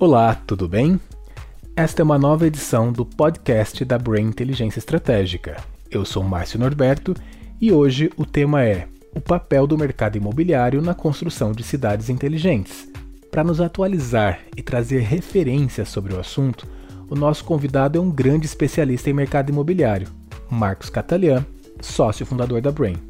Olá, tudo bem? Esta é uma nova edição do podcast da Brain Inteligência Estratégica. Eu sou Márcio Norberto e hoje o tema é o papel do mercado imobiliário na construção de cidades inteligentes. Para nos atualizar e trazer referências sobre o assunto, o nosso convidado é um grande especialista em mercado imobiliário, Marcos Catalian, sócio fundador da Brain.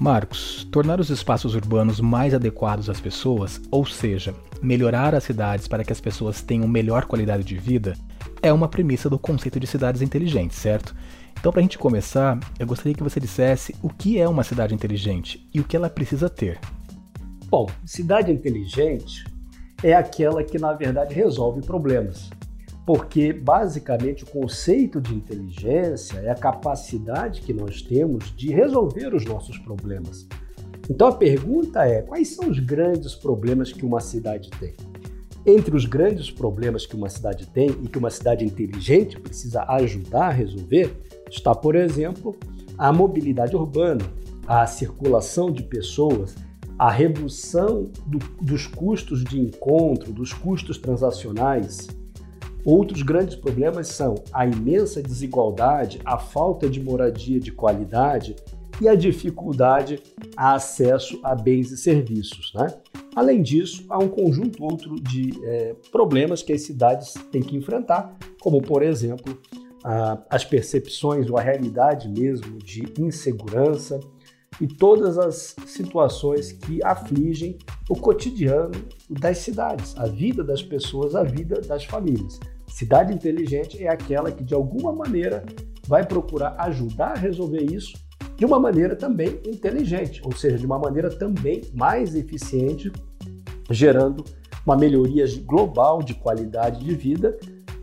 Marcos, tornar os espaços urbanos mais adequados às pessoas, ou seja, melhorar as cidades para que as pessoas tenham melhor qualidade de vida, é uma premissa do conceito de cidades inteligentes, certo? Então, para a gente começar, eu gostaria que você dissesse o que é uma cidade inteligente e o que ela precisa ter. Bom, cidade inteligente é aquela que, na verdade, resolve problemas porque basicamente o conceito de inteligência é a capacidade que nós temos de resolver os nossos problemas. Então a pergunta é: quais são os grandes problemas que uma cidade tem? Entre os grandes problemas que uma cidade tem e que uma cidade inteligente precisa ajudar a resolver, está, por exemplo, a mobilidade urbana, a circulação de pessoas, a redução do, dos custos de encontro, dos custos transacionais, Outros grandes problemas são a imensa desigualdade, a falta de moradia de qualidade e a dificuldade a acesso a bens e serviços. Né? Além disso, há um conjunto outro de é, problemas que as cidades têm que enfrentar, como, por exemplo, a, as percepções ou a realidade mesmo de insegurança e todas as situações que afligem o cotidiano das cidades, a vida das pessoas, a vida das famílias. Cidade inteligente é aquela que, de alguma maneira, vai procurar ajudar a resolver isso de uma maneira também inteligente, ou seja, de uma maneira também mais eficiente, gerando uma melhoria global de qualidade de vida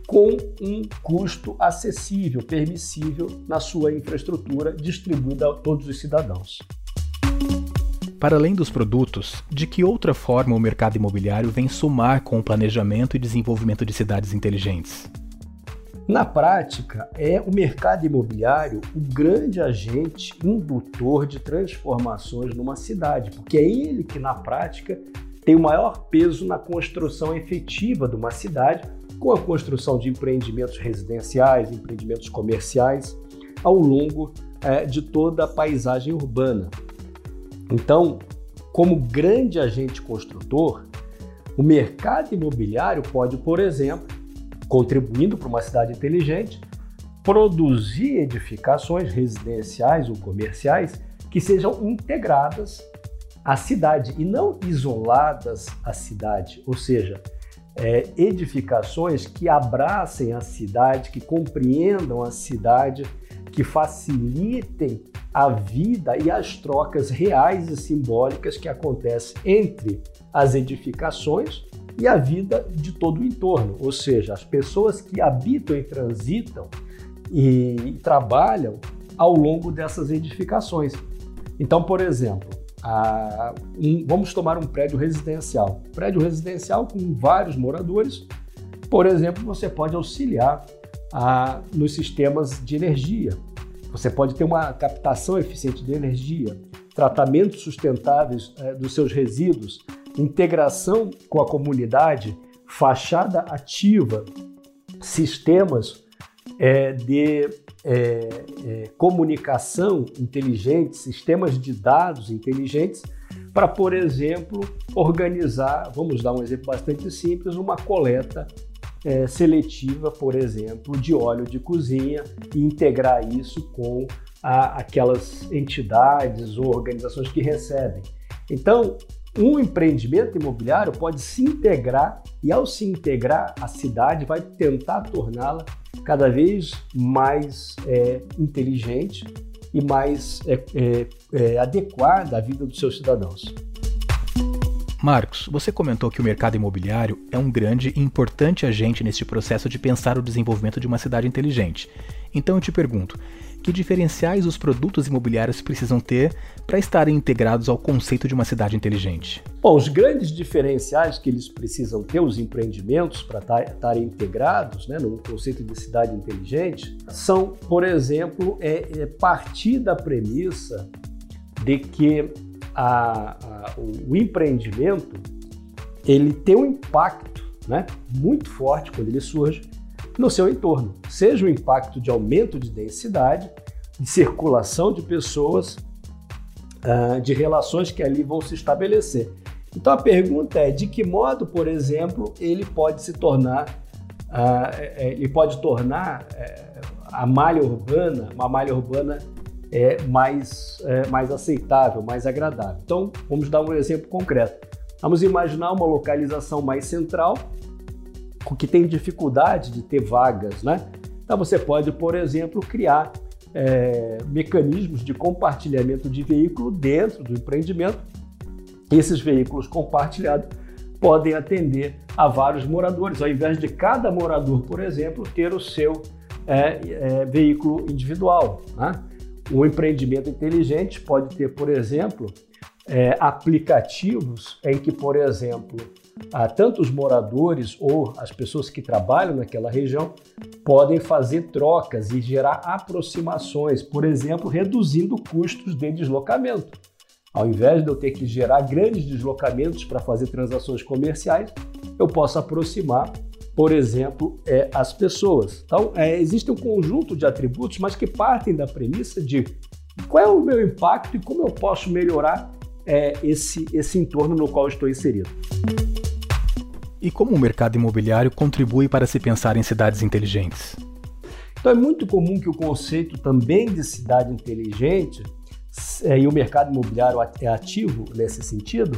com um custo acessível, permissível na sua infraestrutura distribuída a todos os cidadãos. Para além dos produtos, de que outra forma o mercado imobiliário vem somar com o planejamento e desenvolvimento de cidades inteligentes? Na prática, é o mercado imobiliário o grande agente indutor de transformações numa cidade, porque é ele que, na prática, tem o maior peso na construção efetiva de uma cidade, com a construção de empreendimentos residenciais, empreendimentos comerciais, ao longo é, de toda a paisagem urbana. Então, como grande agente construtor, o mercado imobiliário pode, por exemplo, contribuindo para uma cidade inteligente, produzir edificações residenciais ou comerciais que sejam integradas à cidade e não isoladas à cidade, ou seja, é, edificações que abracem a cidade, que compreendam a cidade, que facilitem a vida e as trocas reais e simbólicas que acontecem entre as edificações e a vida de todo o entorno, ou seja, as pessoas que habitam e transitam e trabalham ao longo dessas edificações. Então, por exemplo, a, um, vamos tomar um prédio residencial. Prédio residencial com vários moradores, por exemplo, você pode auxiliar a, nos sistemas de energia, você pode ter uma captação eficiente de energia, tratamentos sustentáveis é, dos seus resíduos, integração com a comunidade, fachada ativa, sistemas é, de é, é, comunicação inteligentes, sistemas de dados inteligentes, para, por exemplo, organizar, vamos dar um exemplo bastante simples, uma coleta é, seletiva, por exemplo, de óleo de cozinha e integrar isso com a, aquelas entidades ou organizações que recebem. Então, um empreendimento imobiliário pode se integrar e, ao se integrar, a cidade vai tentar torná-la cada vez mais é, inteligente e mais é, é, é adequada à vida dos seus cidadãos. Marcos, você comentou que o mercado imobiliário é um grande e importante agente neste processo de pensar o desenvolvimento de uma cidade inteligente. Então eu te pergunto, que diferenciais os produtos imobiliários precisam ter para estarem integrados ao conceito de uma cidade inteligente? Bom, os grandes diferenciais que eles precisam ter, os empreendimentos, para estarem integrados né, no conceito de cidade inteligente, são, por exemplo, é, é partir da premissa de que a, a, o, empreendimento ele tem um impacto né, muito forte quando ele surge no seu entorno, seja o impacto de aumento de densidade, de circulação de pessoas, uh, de relações que ali vão se estabelecer. Então a pergunta é de que modo, por exemplo, ele pode se tornar, uh, ele pode tornar uh, a malha urbana, uma malha urbana é, mais, é, mais aceitável, mais agradável. Então vamos dar um exemplo concreto. Vamos imaginar uma localização mais central, que tem dificuldade de ter vagas, né? Então você pode, por exemplo, criar é, mecanismos de compartilhamento de veículo dentro do empreendimento. Esses veículos compartilhados podem atender a vários moradores, ao invés de cada morador, por exemplo, ter o seu é, é, veículo individual. Né? O empreendimento inteligente pode ter, por exemplo, é, aplicativos em que, por exemplo, tanto os moradores ou as pessoas que trabalham naquela região podem fazer trocas e gerar aproximações, por exemplo, reduzindo custos de deslocamento. Ao invés de eu ter que gerar grandes deslocamentos para fazer transações comerciais, eu posso aproximar, por exemplo, é, as pessoas. Então, é, existe um conjunto de atributos, mas que partem da premissa de qual é o meu impacto e como eu posso melhorar é, esse, esse entorno no qual estou inserido. E como o mercado imobiliário contribui para se pensar em cidades inteligentes? Então é muito comum que o conceito também de cidade inteligente é, e o mercado imobiliário é ativo nesse sentido,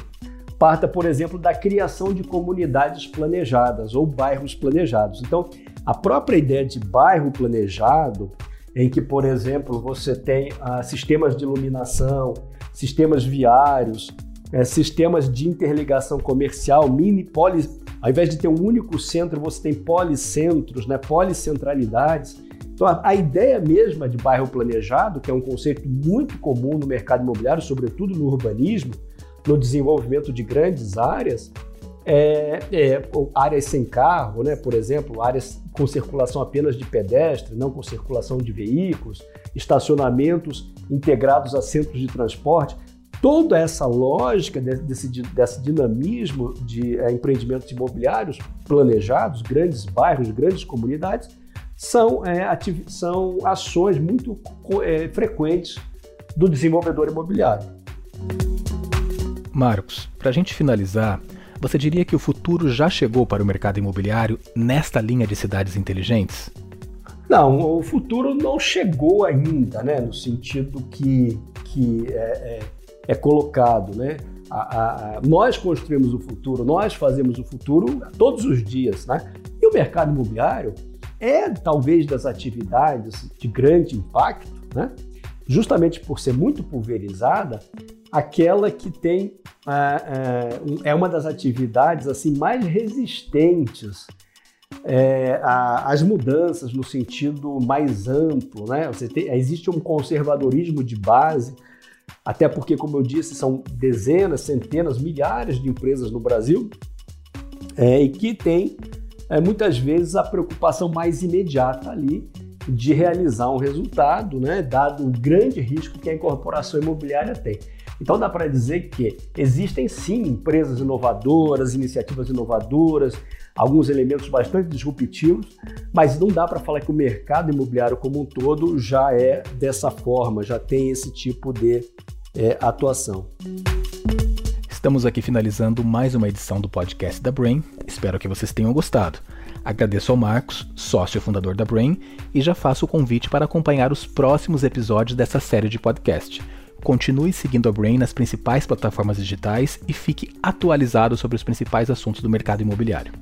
parta, por exemplo, da criação de comunidades planejadas ou bairros planejados. Então, a própria ideia de bairro planejado, em que, por exemplo, você tem ah, sistemas de iluminação, sistemas viários, é, sistemas de interligação comercial, mini poli, ao invés de ter um único centro, você tem policentros, né, policentralidades. Então, a, a, ideia mesma de bairro planejado, que é um conceito muito comum no mercado imobiliário, sobretudo no urbanismo, no desenvolvimento de grandes áreas, é, é, áreas sem carro, né, por exemplo, áreas com circulação apenas de pedestre, não com circulação de veículos, estacionamentos integrados a centros de transporte toda essa lógica desse, desse dinamismo de é, empreendimentos imobiliários planejados, grandes bairros, grandes comunidades, são, é, são ações muito é, frequentes do desenvolvedor imobiliário. Marcos, para a gente finalizar, você diria que o futuro já chegou para o mercado imobiliário nesta linha de cidades inteligentes? Não, o futuro não chegou ainda, né? No sentido que, que é, é é colocado, né? A, a, a, nós construímos o futuro, nós fazemos o futuro todos os dias, né? E o mercado imobiliário é talvez das atividades de grande impacto, né? Justamente por ser muito pulverizada, aquela que tem é uma das atividades assim mais resistentes é, às mudanças no sentido mais amplo, né? Você tem, existe um conservadorismo de base até porque, como eu disse, são dezenas, centenas, milhares de empresas no Brasil é, e que têm é, muitas vezes a preocupação mais imediata ali de realizar um resultado, né, dado o grande risco que a incorporação imobiliária tem. Então dá para dizer que existem sim empresas inovadoras, iniciativas inovadoras, alguns elementos bastante disruptivos, mas não dá para falar que o mercado imobiliário como um todo já é dessa forma, já tem esse tipo de é, atuação. Estamos aqui finalizando mais uma edição do podcast da Brain. Espero que vocês tenham gostado. Agradeço ao Marcos, sócio fundador da Brain, e já faço o convite para acompanhar os próximos episódios dessa série de podcast. Continue seguindo a Brain nas principais plataformas digitais e fique atualizado sobre os principais assuntos do mercado imobiliário.